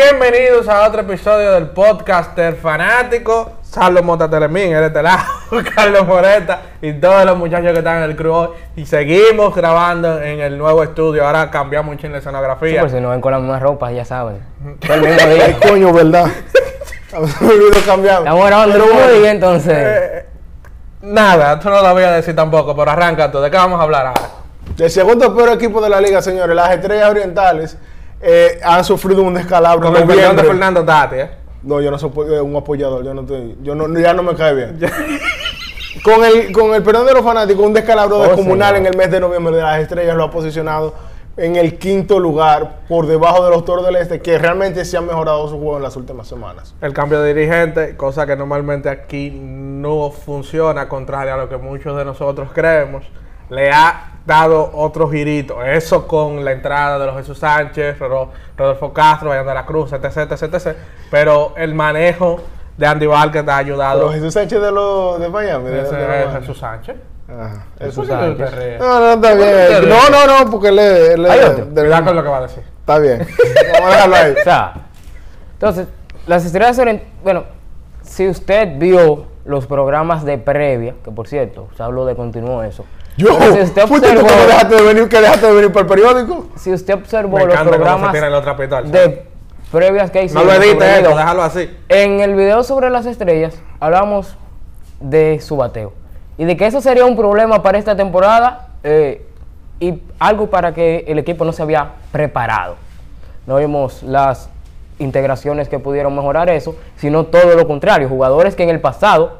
Bienvenidos a otro episodio del podcaster fanático. Carlos Mota Telemín, él este lado, Carlos Moreta y todos los muchachos que están en el crew hoy. Y seguimos grabando en el nuevo estudio. Ahora cambiamos mucho en la Sí, escenografía. por si no ven con las mismas ropas, ya saben. Todo el mismo día. Ay, coño, ¿verdad? Cambiar. Estamos grabando el mismo día, entonces. Eh, nada, esto no lo voy a decir tampoco, pero arranca tú. ¿De qué vamos a hablar ahora? El segundo peor equipo de la liga, señores, las estrellas orientales, eh, han sufrido un descalabro Con el perdón de. Fernando Tati, ¿eh? No, yo no soy eh, un apoyador, yo no estoy, yo no, ya no me cae bien. con el, con el perdón de los fanáticos, un descalabro Oh, descomunal señor. en el mes de noviembre de las estrellas lo ha posicionado en el quinto lugar por debajo de los toros del este, que realmente se han mejorado su juego en las últimas semanas. El cambio de dirigente, cosa que normalmente aquí no funciona, contrario a lo que muchos de nosotros creemos, le ha dado otro girito. Eso con la entrada de los Jesús Sánchez, Ro- Rodolfo Castro, Vayan de la Cruz, etc, etc, etc. Pero el manejo de Andy Vázquez te ha ayudado. Pero Jesús Sánchez de, los de Miami. de- de los es. Jesús Sánchez. Ajá. ¿Por Jesús Sánchez. No, no, está ¿Por qué te bien. No, no, no, porque él es- Cuidado con lo que va a decir. Está bien. Vamos a dejarlo ahí. O sea, entonces, las estrellas Bueno, si usted vio los programas de previa, que por cierto, se habló de continuo eso. Yo, si usted fuiste tú observó, que dejaste de venir, que dejaste de venir para el periódico. si usted observó los se programas tiran los trapitos al de previas que No hicimos. lo sobre edites esto, video, déjalo así. En el video sobre las estrellas hablamos de su bateo y de que eso sería un problema para esta temporada eh, y algo para que el equipo no se había preparado. No vimos las integraciones que pudieron mejorar eso, sino todo lo contrario. Jugadores que en el pasado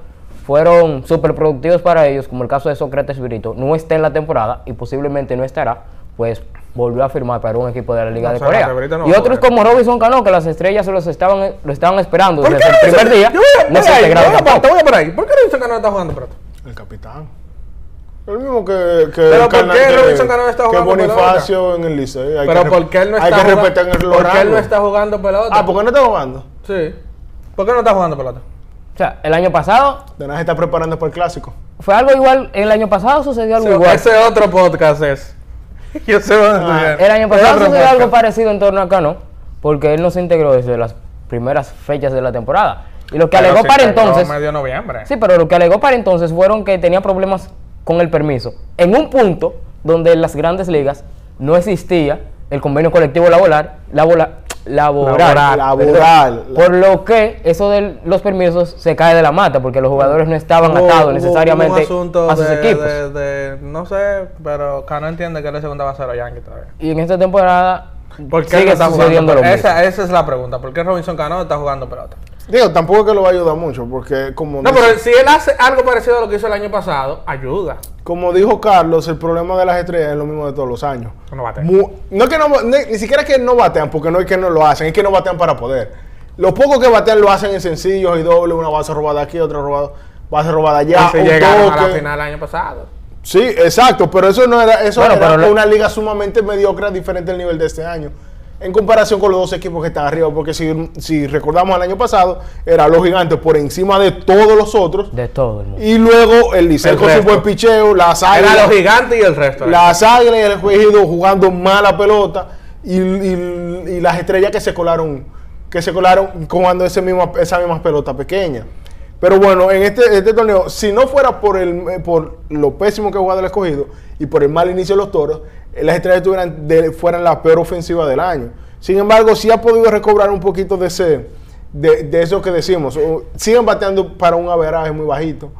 fueron súper productivos para ellos, como el caso de Sócrates Brito, no está en la temporada y posiblemente no estará, pues volvió a firmar para un equipo de la Liga No, de Corea. No y otros como Robinson Cano, que las estrellas se los estaban, lo estaban esperando ¿Por desde el primer día, Yo voy a- no se voy a- tampoco. Te voy a por ahí. ¿Por qué Robinson Cano no está jugando pelota? El capitán. El mismo que. que Pero ¿por qué que- Robinson Cano no está Que jugando Bonifacio en el Licey. Hay Pero que ¿por qué él no hay está que jugando? respetar los ¿Por qué él no está jugando pelota? Ah, ¿por qué no está jugando? Sí. ¿Por qué no está jugando pelota? O sea, el año pasado De nada se está preparando para el clásico. fue algo igual, el año pasado sucedió algo Ese- igual. Ese otro podcast es. Yo sé dónde Ah. El año pasado sucedió algo parecido en torno a Cano, porque él no se integró desde las primeras fechas de la temporada. Y lo que Pero alegó para entonces, medio noviembre. sí, pero lo que alegó para entonces fueron que tenía problemas con el permiso. En un punto donde en las grandes ligas no existía el convenio colectivo laboral, laboral, laboral, Laboral. por lo que eso de los permisos se cae de la mata, porque los jugadores no estaban Hubo- atados hubo- necesariamente hubo un asunto a sus de, equipos. de- de- no sé, pero Cano entiende que es segunda base de los Yankees todavía. Y en esta temporada ¿Por qué sigue no está sucediendo jugando? lo mismo. Esa, esa es la pregunta. ¿Por qué Robinson Cano está jugando pelota? Digo, tampoco es que lo va a ayudar mucho, porque como, No, dice- pero si él hace algo parecido a lo que hizo el año pasado, ayuda. como dijo Carlos, el problema de las estrellas es lo mismo de todos los años. No bate. Mu- no es que no, ni, ni siquiera que no batean, porque no es que no lo hacen, es que no batean para poder. Los pocos que batean lo hacen en sencillos y doble, una base robada aquí, otra robada, base robada allá, se un llegaron a la final el año pasado. Sí, exacto, pero eso no era, eso Bueno, era pero una liga sumamente mediocre, diferente al nivel de este año. En comparación con los dos equipos que están arriba, porque si, si recordamos el año pasado, era los gigantes por encima de todos los otros. de todo el mundo. Y luego el Licey El con su buen picheo, las Era águilas, los gigantes y el resto. las águilas y el escogido jugando mala pelota y, y- y las estrellas que se colaron, que se colaron jugando ese mismo, esa misma pelota pequeña. Pero bueno, en este, este torneo, si no fuera por, el, eh, por lo pésimo que ha jugado el escogido y por el mal inicio de los toros, eh, las estrellas tuvieran de- fueran la peor ofensiva del año. Sin embargo, sí ha podido recobrar un poquito de ese, de, de eso que decimos. O- Siguen bateando para un averaje muy bajito,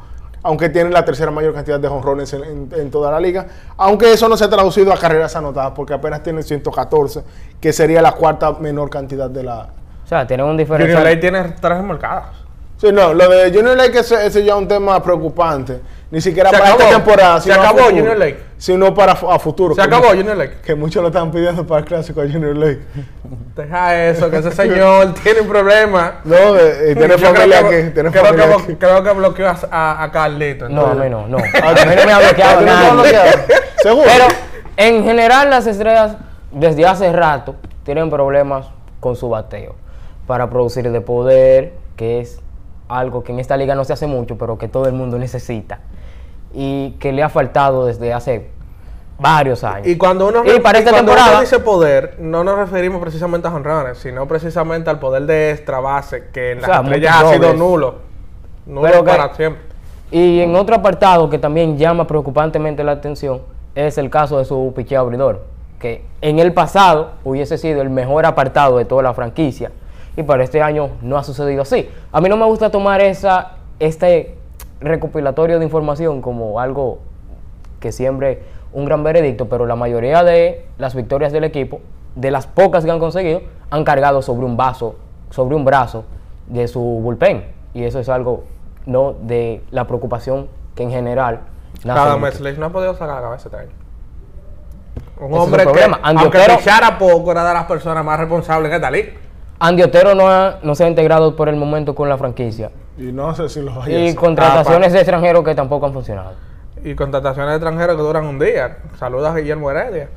aunque tienen la tercera mayor cantidad de jonrones en, en- en toda la liga. Aunque eso no se ha traducido a carreras anotadas, porque apenas tienen 114, que sería la cuarta menor cantidad de la, O sea, tienen un Junior diferencial. Ley tiene tres remolcadas. Sí, no, lo de Junior Lake ese, ese ya es un tema preocupante. Ni siquiera Se para acabó. esta temporada, Se acabó futuro. Junior Lake. Sino para a futuro. Se acabó Junior Lake. Que muchos lo están pidiendo para el clásico a Junior Lake. Deja eso, que ese señor tiene un problema. No, eh, eh, tiene Yo familia creo que, aquí. Tiene creo, familia que, aquí. creo que bloqueó a, a, a Carlito. No, a mí no, no. A mí no me ha bloqueado ¿Tú no estás nadie. bloqueado? ¿Seguro? Pero en general las estrellas desde hace rato tienen problemas con su bateo para producir de poder, que es algo que en esta liga no se hace mucho, pero que todo el mundo necesita y que le ha faltado desde hace varios años. Y cuando uno, Y para esta cuando temporada- uno dice poder, no nos referimos precisamente a jonrones, sino precisamente al poder de extra base, que en las sea, estrellas ha sido nulo. Nulo Pero que- para siempre. Y en otro apartado que también llama preocupantemente la atención es el caso de su picheo abridor, que en el pasado hubiese sido el mejor apartado de toda la franquicia y para este año no ha sucedido así. A mí no me gusta tomar esa, este recopilatorio de información como algo que siembre un gran veredicto, pero la mayoría de las victorias del equipo, de las pocas que han conseguido, han cargado sobre un vaso, sobre un brazo de su bullpen. Y eso es algo no de la preocupación que en general Cada mes no ha podido sacar la cabeza este año. Un Ese hombre que, aunque Otero- poco, era de las personas más responsables en esta liga. Andy Otero no, ha- no se ha integrado por el momento con la franquicia. Y no sé si vaya a Y hacer. contrataciones de extranjeros que tampoco han funcionado. Y contrataciones de extranjeros que duran un día. Saludos a Guillermo Heredia.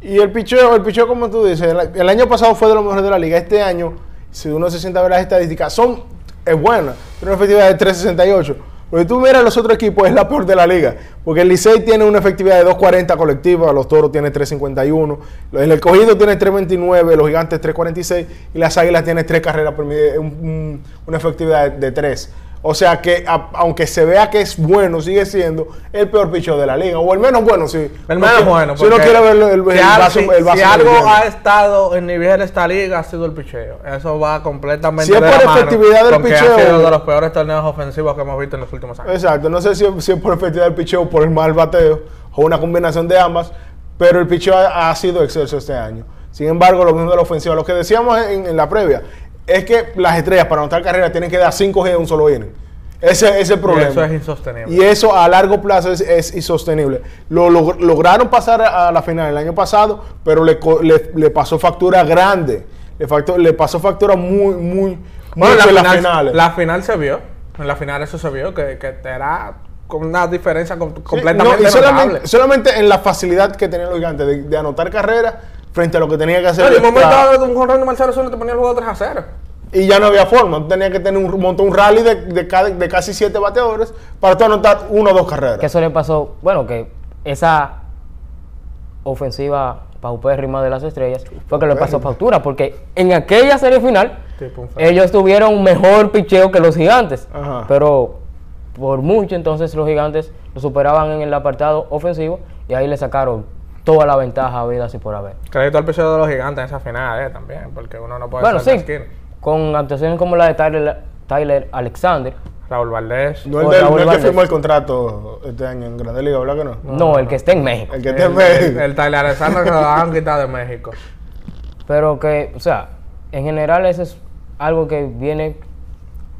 Y el picheo, el picheo, como tú dices, el, el año pasado fue de los mejores de la liga. Este año, si uno se sienta a ver las estadísticas, son es buena. Tiene una efectividad de 368. Si tú miras los otros equipos, es la peor de la liga. Porque el Licey tiene una efectividad de 240 colectiva, los Toros tienen 351, el Escogido tiene 329, los Gigantes 346 y las Águilas tienen 3 carreras por un- una efectividad de 3. O sea que, a- aunque se vea que es bueno, sigue siendo el peor picheo de la liga. O el menos bueno, si El menos quiere- bueno. Si uno porque quiere ver el, el si al- vaso, si- el vaso si algo ha estado en nivel de esta liga, ha sido el picheo. Eso va completamente Si es de por mano efectividad del picheo- ha sido de los peores torneos ofensivos que hemos visto en los últimos años. Exacto, no sé si, si es por efectividad del picheo o por el mal bateo o una combinación de ambas, pero el picheo ha, ha sido excelso este año. Sin embargo, lo mismo de la ofensiva, lo que decíamos en, en la previa, es que las estrellas para anotar carrera tienen que dar 5 G en un solo inning. Ese, ese es el Y problema. eso es insostenible. Y eso a largo plazo es, es insostenible. Lo, log- lograron pasar a, la final el año pasado, pero le, le- le pasó factura grande. Le, factu- le pasó factura muy, muy, Bueno, la en las final, finales. la final se vio. En la final eso se vio, que, que era con una diferencia com- Sí, completamente no, y solamente en la facilidad que tenían los gigantes de, de anotar carreras frente a lo que tenía que hacer. No, en un momento dado, un jonrón de Marcelo Zuna te ponía el juego 3 a 0. y ya no había forma. Tú tenías que tener un, montar un rally de, de, cada- de casi siete bateadores para tú anotar una o dos carreras. Que eso le pasó, bueno, que esa ofensiva paupérrima de las estrellas fue que le pasó factura, porque en aquella serie final ellos tuvieron un mejor picheo que los gigantes, Ajá. pero por mucho entonces los gigantes lo superaban en el apartado ofensivo y ahí le sacaron toda la ventaja vida así por haber. Crédito al piso de los gigantes en esa final, eh, también, porque uno no puede Bueno, sí, con actuaciones como la de Tyler, Tyler Alexander, Raúl Valdés. no el, o del- Raúl no el que firmó el contrato este año en Grande Liga, ¿verdad que no? no, el que esté en México. El que te el, el, el Tyler Alexander que lo han quitado de México. Pero que, o sea, en general eso es algo que viene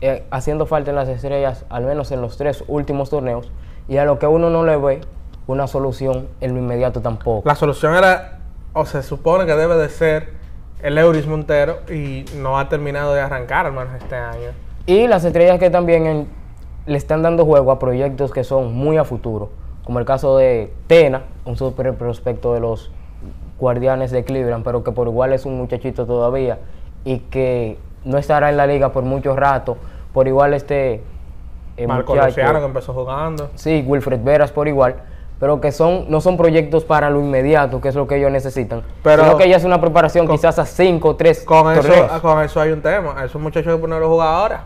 eh, haciendo falta en las estrellas, al menos en los tres últimos torneos, y a lo que uno no le ve una solución en lo inmediato tampoco. La solución era, o se supone que debe de ser el Euris Montero y no ha terminado de arrancar al menos este año. Y las estrellas que también en- le están dando juego a proyectos que son muy a futuro, como el caso de Tena, un super prospecto de los Guardianes de Cleveland, pero que por igual es un muchachito todavía y que no estará en la liga por mucho rato. Por igual este eh, Marco Luciano que empezó jugando. Sí, Wilfred Veras por igual, pero que son no son proyectos para lo inmediato, que es lo que ellos necesitan. Pero- sino que ya es una preparación quizás a cinco o tres Con eso, torneos. con eso hay un tema. A esos muchachos hay que ponerlos a jugar ahora.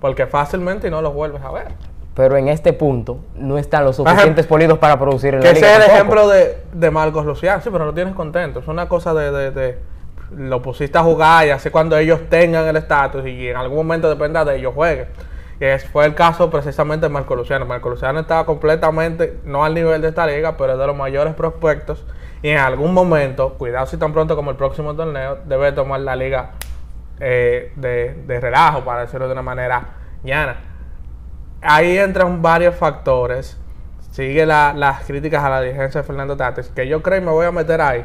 Porque fácilmente no los vuelves a ver. Pero en este punto no están los suficientes polidos para producir en Que la ese liga es el ejemplo de, de Marcos Luciano. Sí, pero lo tienes contento. Es una cosa de, de- de- Lo pusiste a jugar y así cuando ellos tengan el estatus y en algún momento dependa de ellos jueguen. Y ese fue el caso precisamente de Marco Luciano. Marco Luciano estaba completamente, no al nivel de esta liga, pero es de los mayores prospectos. Y en algún momento, cuidado si tan pronto como el próximo torneo, debe tomar la liga eh, de, de relajo, para decirlo de una manera llana. Ahí entran varios factores. Sigue la- las críticas a la dirigencia de Fernando Tatis, que yo creo y me voy a meter ahí.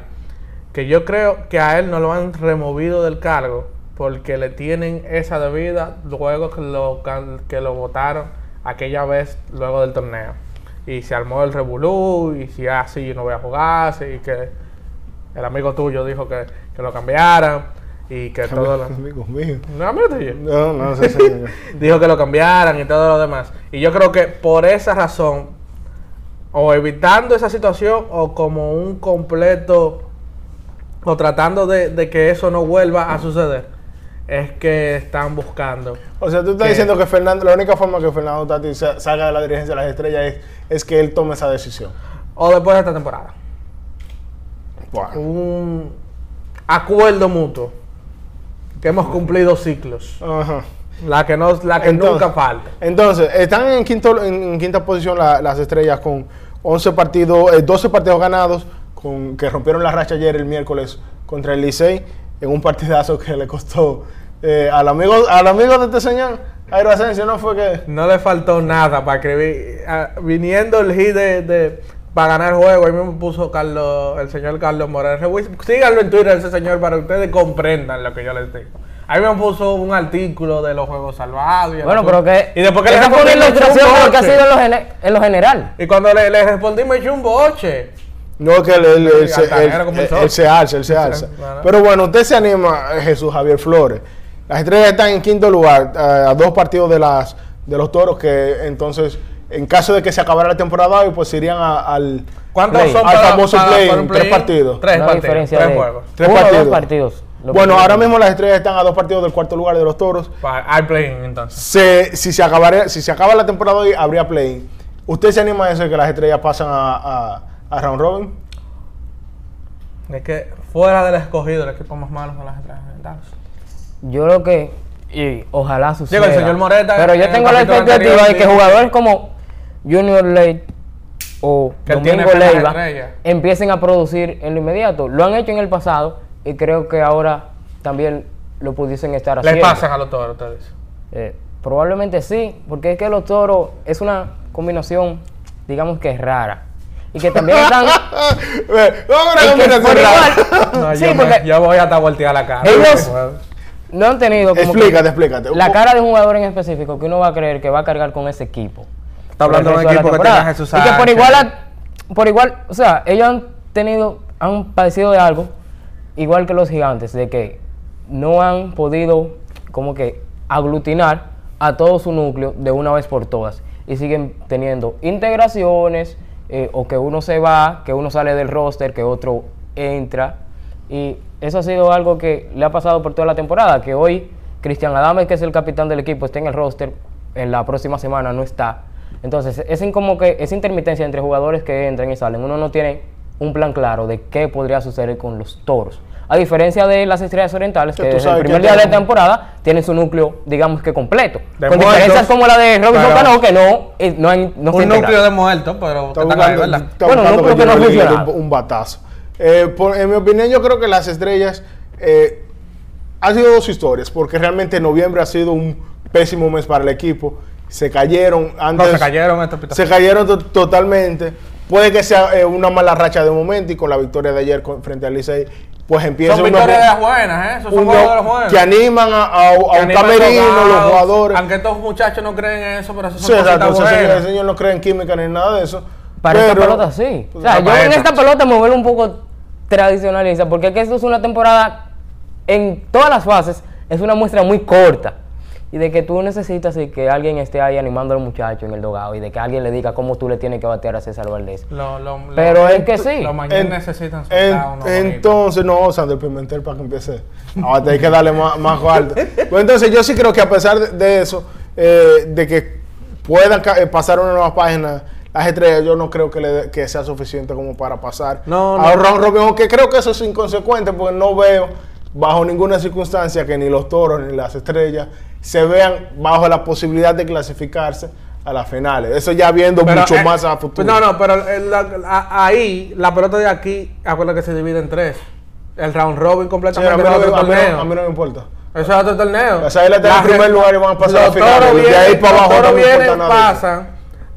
Que yo creo que a él no lo han removido del cargo porque le tienen esa debida luego que lo, que lo votaron aquella vez luego del torneo. Y se armó el revolú y si así yo no voy a jugar, y que el amigo tuyo dijo que, que lo cambiaran y que todo lo... Amigos míos. No, amigo tuyo. No, no, sí, sí. dijo que lo cambiaran y todo lo demás. Y yo creo que por esa razón o evitando esa situación o como un completo o tratando de, de que eso no vuelva a suceder es que están buscando O sea, tú estás diciendo que Fernando, la única forma que Fernando Tati sa- salga de la dirigencia de las estrellas es, es que él tome esa decisión. o después de esta temporada Bueno. un acuerdo mutuo que hemos cumplido ciclos Ajá. la que no la que Entonces- nunca falta Entonces, están en, quinto, en, en quinta posición la- las estrellas con 11 partidos, eh, 12 partidos ganados, con, que rompieron la racha ayer el miércoles contra el Licey, en un partidazo que le costó eh, al, amigo, al amigo de este señor, Jairo Asensio, ¿no fue que? no le faltó nada para escribir ah, viniendo el hit de, de- para ganar el juego ahí mismo puso Carlos el señor Carlos Morales síganlo en Twitter ese señor para que ustedes comprendan lo que yo les digo ahí me puso un artículo de los juegos salvados y Bueno, pero que. y después que le esa fue una respondí, ilustración de lo que ha boche. sido en lo, gene- en lo general. y cuando le, le respondí me echó un boche No, que él, él- él se- él- se alza, él se alza. Pero bueno, usted se anima, eh, Jesús Javier Flores. Las estrellas están en quinto lugar, eh, a dos partidos de las de los toros, que entonces, en caso de que se acabara la temporada hoy, pues irían a- al, ¿Cuántos Play. son al para, famoso para- play, para tres partidos. tres Una partidos diferencia tres de juegos Tres uno partidos. dos partidos. Bueno, ahora mismo las estrellas están a dos partidos del cuarto lugar de los toros. Pa- hay play entonces Se- si, se acabara, si se acaba la temporada hoy, habría play. ¿Usted se anima a eso de que las estrellas pasan a, a, a round robin? es que fuera del escogido el equipo más malo son las estrellas orientales Yo creo que. Y ojalá suceda. el señor Moreta Pero yo tengo la expectativa de que jugadores como Junior Late o Que Domingo Leiva empiecen a producir en lo inmediato. Lo han hecho en el pasado y creo que ahora también lo pudiesen estar le haciendo. pasan a los toros ustedes Eh, probablemente sí, porque es que los toros es una combinación, digamos que rara. Y que también están. Vamos a y una que combinación por rara. igual- No, sí, yo, me- porque yo voy hasta voltear la cara. Ellos- no han tenido como que Explícate, explícate. la cara de un jugador en específico que uno va a creer que va a cargar con ese equipo. Está hablando de un equipo que tiene a temporada. Jesús Y que por igual, a- por igual, o sea, ellos han tenido, han padecido de algo, igual que los gigantes, de que no han podido como que aglutinar a todo su núcleo de una vez por todas. Y siguen teniendo integraciones, eh, o que uno se va, que uno sale del roster, que otro entra. Y eso ha sido algo que le ha pasado por toda la temporada, que hoy Cristian Adame, que es el capitán del equipo, está en el roster, en la próxima semana no está. Entonces, es como que esa intermitencia entre jugadores que entran y salen. Uno no tiene un plan claro de qué podría suceder con los toros. A diferencia de las estrellas orientales, Que que tú desde el primer día de la temporada tienen su núcleo, digamos que completo. De con muertos, diferencias como la de Robinson pero- Cano, que no, eh, no, hay, no un núcleo de muertos, pero Está un, un batazo. Eh, por- en mi opinión, yo creo que las estrellas eh, han sido dos historias, porque realmente noviembre ha sido un pésimo mes para el equipo. Se cayeron No, antes. se cayeron. Se cayeron to- totalmente. Puede que sea eh, una mala racha de momento y con la victoria de ayer con- frente al Licey, pues empieza Son victorias de las buenas, ¿eh? Esos son uno de los buenos. que animan a, a- a Que un animan camerino, los tocados, jugadores. Aunque estos muchachos no creen en eso, pero eso Sí, son exacto, ese señor, buenas. el señor no cree en química ni nada de eso. Para esta pero- pelota sí. O Ah, sea, yo en esta. esta pelota me vuelvo un poco tradicionalista, porque es que esto es una temporada en todas las fases, es una muestra muy corta. Y de que tú necesitas y que alguien esté ahí animando a los muchachos en el dogado y de que alguien le diga cómo tú le tienes que batear a César Valdés. Lo- lo- lo- Pero es que sí. Los mañanas En- necesitan en- uno bonito. entonces, no, Sandro Pimentel para que empiece. Ahora hay que darle más, más alto. Pues entonces, yo sí creo que a pesar de, de eso, eh, de que puedan eh, pasar una nueva página, las estrellas, yo no creo que, le dé- que sea suficiente como para pasar No, a no. round robin, aunque creo que eso es inconsecuente, porque no veo bajo ninguna circunstancia que ni los toros ni las estrellas se vean bajo la posibilidad de clasificarse a las finales. Eso ya viendo Pero, mucho eh, más a futuro. No, no, pero el- la- a- ahí, la pelota de aquí, acuérdate que se divide en tres. El round robin Sí, completamente a, mí no, otro a mí no- a mí no me importa. Eso es otro torneo. Las águilas están en La primer lugar y van a pasar a la final. Y de vienen- ahí para abajo no me importa vienen, nada pasan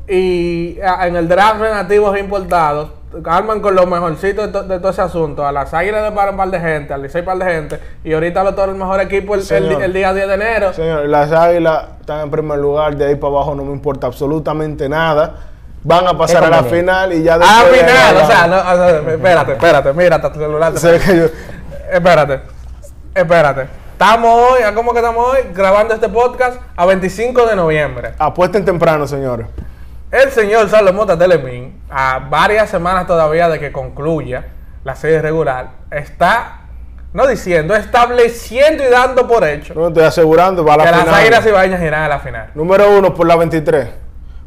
y en el draft de nativos importados arman con lo mejorcito de, to- de todo ese asunto. A las águilas le paran un par de gente, al Licey par de gente. Y ahorita los toros el mejor equipo el, el, Señor. el día 10 de enero. Señor, las águilas están en primer lugar, de ahí para abajo no me importa absolutamente nada. Van a pasar a la final y ya Al después de ahí final, o sea, no, o sea, espérate, espérate, mira, hasta tu celular. te- Espérate, espérate. Estamos hoy, ¿a ¿cómo que estamos hoy? Grabando este podcast a 25 de noviembre. apuesten temprano, señores. El señor Salomón Telemín, a varias semanas todavía de que concluya la serie regular, está, no diciendo, estableciendo y dando por hecho No estoy asegurando, va a la que las águilas ibañas irán a la final. Número uno por la 23.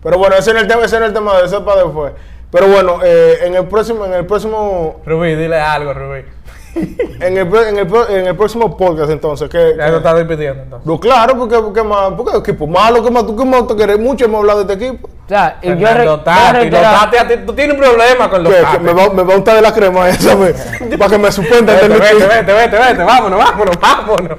Pero bueno, ese no es el tema, ese no es el tema de eso es para después. Pero bueno, eh, en el próximo, en el próximo, Rubí, dile algo, Rubí. en el, en el, en el próximo podcast entonces, que, Ya lo estás despidiendo entonces. No, claro, porque, porque más, porque equipo malo, que más tú, que más tú quieres, mucho hemos hablado de este equipo. O sea, y yo, re- Tati, reiterar- Tati, a ti- tú tienes un problema con los que me, va, me va a untar de la crema esa, me- para que me suspenda Vete, el vete, vete, vete, vete, vámonos, vámonos, vámonos.